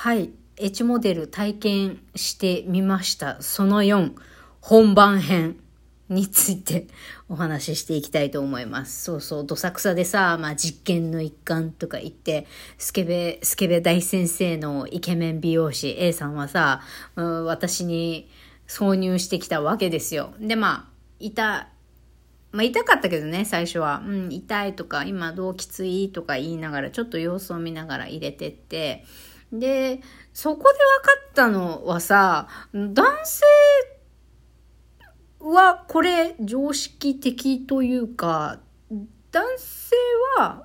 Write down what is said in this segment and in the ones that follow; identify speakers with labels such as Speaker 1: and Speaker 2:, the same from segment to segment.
Speaker 1: はい。エッジモデル体験してみました。その4、本番編についてお話ししていきたいと思います。そうそう、どさくさでさ、まあ実験の一環とか言って、スケベ、スケベ大先生のイケメン美容師 A さんはさ、うん、私に挿入してきたわけですよ。で、まあ、いた、まあ痛かったけどね、最初は。うん、痛いとか、今どうきついとか言いながら、ちょっと様子を見ながら入れてって、で、そこで分かったのはさ、男性はこれ常識的というか、男性は、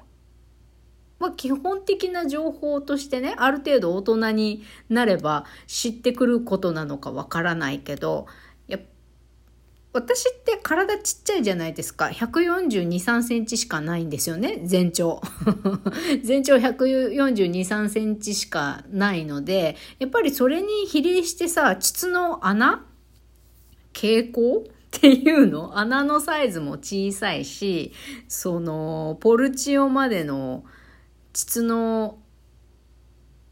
Speaker 1: まあ、基本的な情報としてね、ある程度大人になれば知ってくることなのかわからないけど、私って体ちっちゃいじゃないですか。142、3センチしかないんですよね、全長。全長142、3センチしかないので、やっぱりそれに比例してさ、膣の穴？傾向？っていうの？穴のサイズも小さいし、その、ポルチオまでの膣の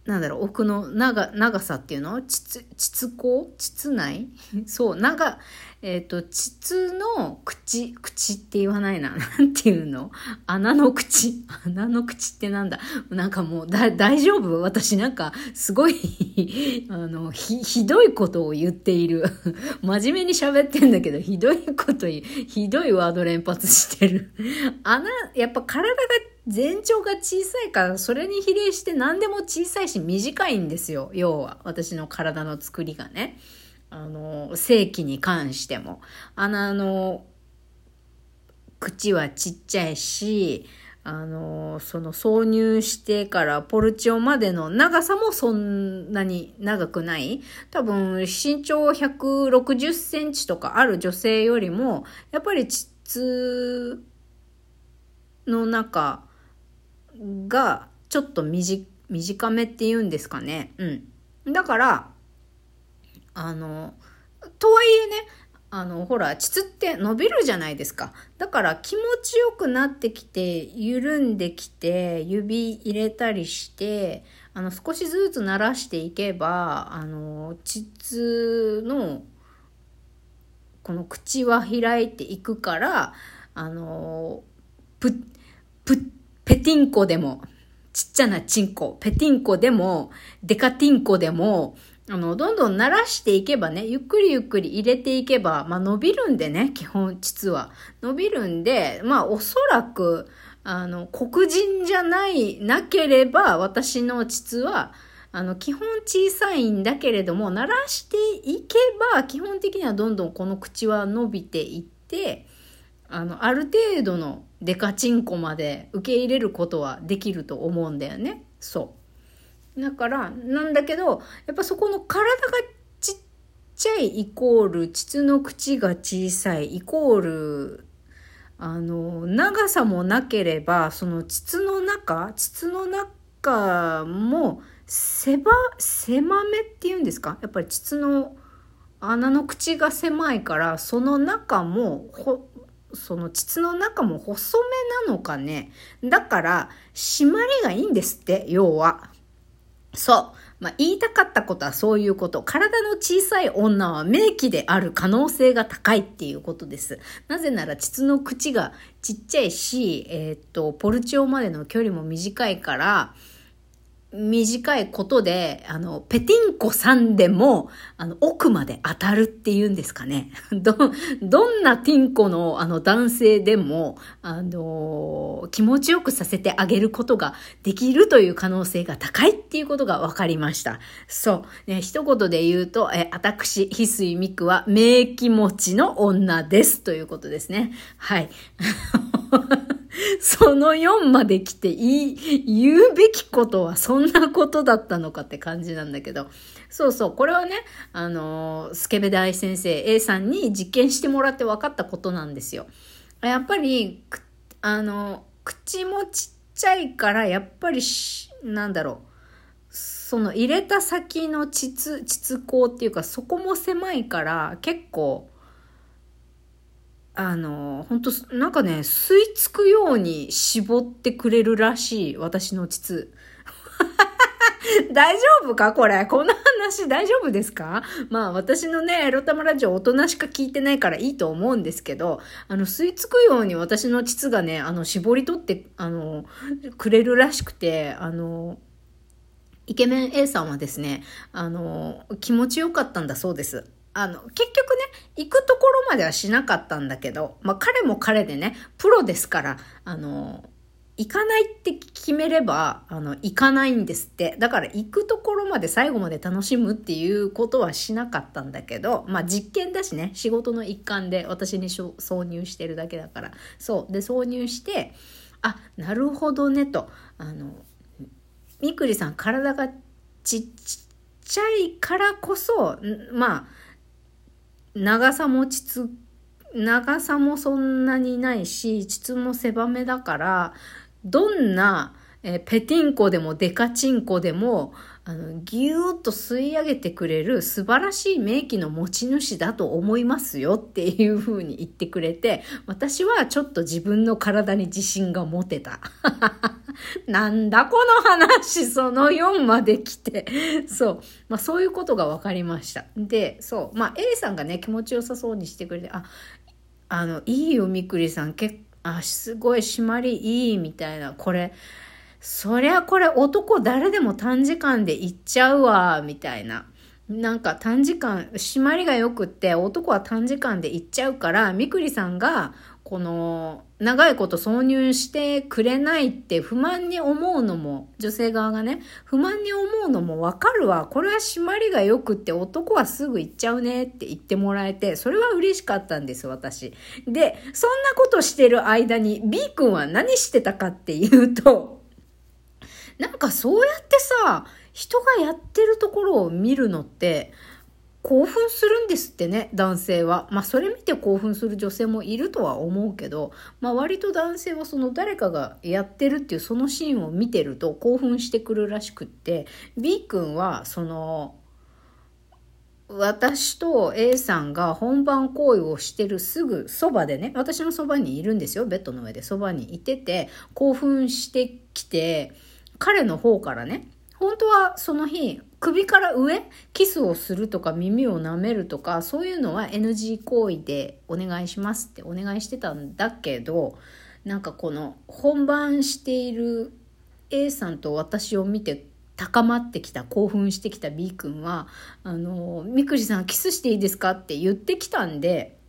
Speaker 1: なんだろう、奥の長、長さっていうの？膣、膣口？膣内？そう、長、えっ、ー、と、膣の口、口って言わないな。なんていうの？穴の口穴の口ってなんだ？なんかもう、だ、大丈夫？私なんか、すごい あの、ひ、ひどいことを言っている。真面目に喋ってんだけど、ひどいことひどいワード連発してる。穴、やっぱ体が全長が小さいから、それに比例して何でも小さいし短いんですよ。要は、私の体の作りがね。あの、正規に関しても。穴の、口はちっちゃいし、あの、その挿入してからポルチオまでの長さもそんなに長くない多分身長160センチとかある女性よりも、やっぱり膣の中がちょっと短めって言うんですかね。うん。だから、あの、とはいえね、あの、ほら、膣って伸びるじゃないですか。だから気持ちよくなってきて、緩んできて、指入れたりして、あの、少しずつ慣らしていけば、あの、膣の、この口は開いていくから、あの、ぷ、ぷ、ペティンコでも、ちっちゃなチンコ、ペティンコでも、デカティンコでも、あの、どんどん慣らしていけばね、ゆっくりゆっくり入れていけば、まあ伸びるんでね、基本、実は。伸びるんで、まあおそらく、あの、黒人じゃない、なければ、私の膣は、あの、基本小さいんだけれども、慣らしていけば、基本的にはどんどんこの口は伸びていって、あの、ある程度のデカチンコまで受け入れることはできると思うんだよね。そう。だから、なんだけど、やっぱそこの体がちっちゃいイコール、膣の口が小さいイコール、あの、長さもなければ、その膣の中、膣の中も、狭、狭めって言うんですか？やっぱり膣の穴の口が狭いから、その中も、ほ、その膣の中も細めなのかね？だから、締まりがいいんですって、要は。そう。まあ、言いたかったことはそういうこと。体の小さい女は名器である可能性が高いっていうことです。なぜなら、膣の口がちっちゃいし、えー、っと、ポルチオまでの距離も短いから、短いことで、あの、ペティンコさんでも、あの、奥まで当たるっていうんですかね。ど、どんなティンコの、あの、男性でも、あの、気持ちよくさせてあげることができるという可能性が高いっていうことが分かりました。そう。ね、一言で言うと、え、私、翡翠美久は、名気持ちの女です。ということですね。はい。その4まで来て言い、言うべきことはそんなことだったのかって感じなんだけど。そうそう、これはね、あの、スケベ大先生 A さんに実験してもらって分かったことなんですよ。やっぱり、あの、口もちっちゃいから、やっぱりなんだろう。その入れた先の膣、膣口っていうか、そこも狭いから、結構、あの、本当なんかね、吸い付くように絞ってくれるらしい、私の膣。大丈夫かこれ？この話大丈夫ですか？まあ私のね、エロタマラジオ大人しか聞いてないからいいと思うんですけど、あの、吸い付くように私の膣がね、あの、絞り取って、あの、くれるらしくて、あの、イケメン A さんはですね、あの、気持ちよかったんだそうです。あの、結局ね、行くところまではしなかったんだけど、まあ彼も彼でね、プロですから、あの、行かないって決めれば、あの、行かないんですって。だから行くところまで最後まで楽しむっていうことはしなかったんだけど、まあ実験だしね、仕事の一環で私に挿入してるだけだから。そう。で、挿入して、あ、なるほどねと。あの、みくりさん体がちっちゃいからこそ、まあ、長さも膣、長さもそんなにないし、膣も狭めだから、どんな、えー、ペティンコでもデカチンコでも、あの、ぎゅーっと吸い上げてくれる素晴らしい名器の持ち主だと思いますよっていう風に言ってくれて、私はちょっと自分の体に自信が持てた。なんだこの話、その4まで来て。そう。まあそういうことが分かりました。で、そう。まあ A さんがね、気持ちよさそうにしてくれて、あ、あの、いいよ、みくりさん。結あ、すごい締まりいいみたいな。これ、そりゃこれ男誰でも短時間で行っちゃうわ、みたいな。なんか短時間、締まりが良くって男は短時間で行っちゃうから、みくりさんがこの長いこと挿入してくれないって不満に思うのも、女性側がね、不満に思うのもわかるわ。これは締まりが良くって男はすぐ行っちゃうねって言ってもらえて、それは嬉しかったんです、私。で、そんなことしてる間に B 君は何してたかっていうと、なんかそうやってさ、人がやってるところを見るのって、興奮するんですってね、男性は。まあ、それ見て興奮する女性もいるとは思うけど、まあ、割と男性はその誰かがやってるっていうそのシーンを見てると興奮してくるらしくって、B 君は、その、私と A さんが本番行為をしてるすぐそばでね、私のそばにいるんですよ、ベッドの上でそばにいてて、興奮してきて、彼の方からね、本当はその日、首から上、キスをするとか耳を舐めるとか、そういうのは NG 行為でお願いしますってお願いしてたんだけど、なんかこの本番している A さんと私を見て高まってきた、興奮してきた B 君は、あの、みくじさんキスしていいですか？って言ってきたんで、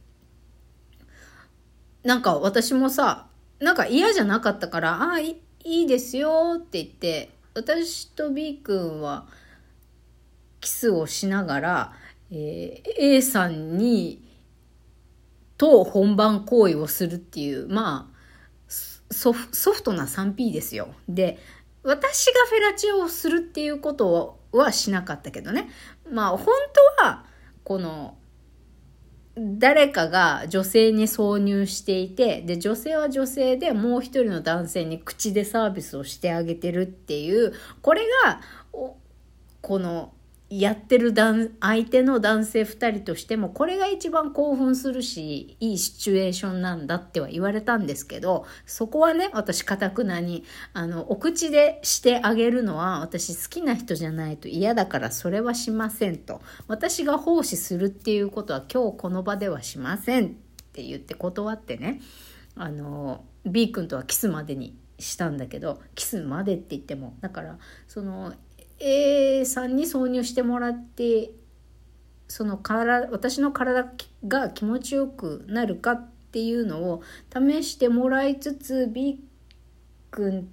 Speaker 1: なんか私もさ、なんか嫌じゃなかったから、ああ、いいいですよって言って、私と B 君はキスをしながら、えー、A さんにと本番行為をするっていう、まあ、ソフソフトな 3P ですよ。で、私がフェラチオをするっていうことはしなかったけどね。まあ、本当は、この、誰かが女性に挿入していて、で、女性は女性でもう一人の男性に口でサービスをしてあげてるっていう、これが、この、やってる相手の男性2人としてもこれが一番興奮するしいいシチュエーションなんだっては言われたんですけどそこはね私かたくなにあのお口でしてあげるのは私好きな人じゃないと嫌だからそれはしませんと。私が奉仕するっていうことは今日この場ではしませんって言って断ってねあの B 君とはキスまでにしたんだけどキスまでって言ってもだからその A さんに挿入してもらってその体私の体が気持ちよくなるかっていうのを試してもらいつつ B 君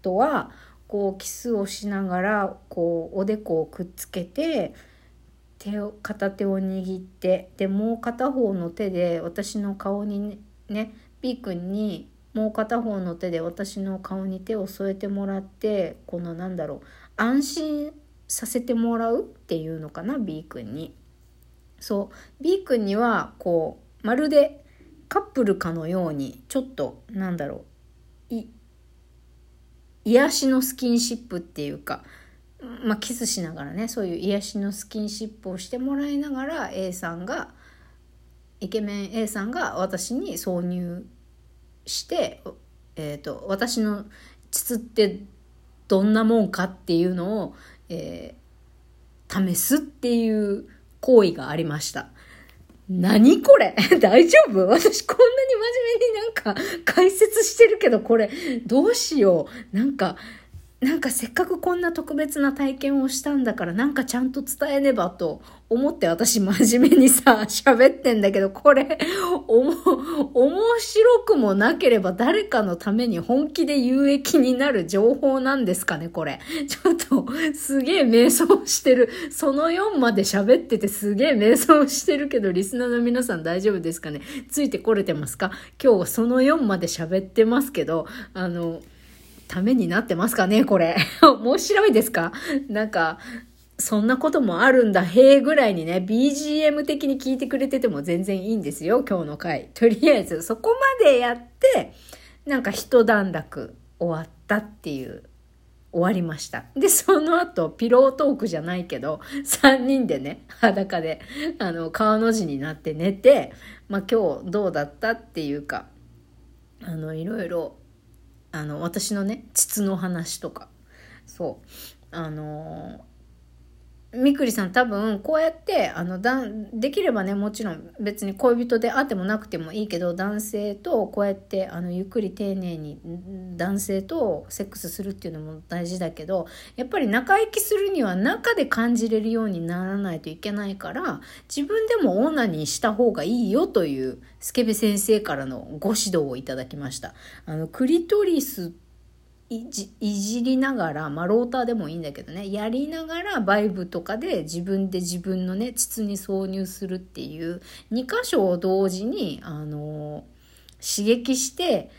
Speaker 1: とはこうキスをしながらこうおでこをくっつけて手を片手を握ってでもう片方の手で私の顔にね B 君にもう片方の手で私の顔に手を添えてもらってこのなんだろう安心させてもらうっていうのかな B 君に。そう B 君にはこうまるでカップルかのようにちょっとなんだろうい癒しのスキンシップっていうかまあキスしながらねそういう癒しのスキンシップをしてもらいながら A さんがイケメン A さんが私に挿入して、えーと、と私の膣ってどんなもんかっていうのをえー、試すっていう行為がありました。何これ？大丈夫？私こんなに真面目になんか解説してるけどこれどうしよう？なんかなんかせっかくこんな特別な体験をしたんだからなんかちゃんと伝えねばと思って私真面目にさ、喋ってんだけど、これ、おも、面白くもなければ誰かのために本気で有益になる情報なんですかね、これ。ちょっと、すげえ瞑想してる。その4まで喋っててすげえ瞑想してるけど、リスナーの皆さん大丈夫ですかね？ついてこれてますか？今日その4まで喋ってますけど、あの、ためになってますかねこれ。面白いですか？なんか、そんなこともあるんだ、へえぐらいにね、BGM 的に聞いてくれてても全然いいんですよ、今日の回。とりあえず、そこまでやって、なんか一段落終わったっていう、終わりました。で、その後、ピロートークじゃないけど、3人でね、裸で、あの、川の字になって寝て、まあ今日どうだったっていうか、あの、いろいろ、あの、私のね、膣の話とか、そう、あのみくりさん多分こうやってあのだできればねもちろん別に恋人であってもなくてもいいけど男性とこうやってあのゆっくり丁寧に男性とセックスするっていうのも大事だけどやっぱり仲良きするには中で感じれるようにならないといけないから自分でも女にした方がいいよというスケベ先生からのご指導をいただきました。あのクリトリスいじいじりながら、まあ、ローターでもいいんだけどねやりながらバイブとかで自分で自分のね筒に挿入するっていう2箇所を同時に、あのー、刺激して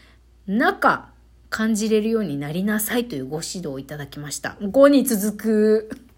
Speaker 1: 中感じれるようになりなさいというご指導をいただきました。5に続く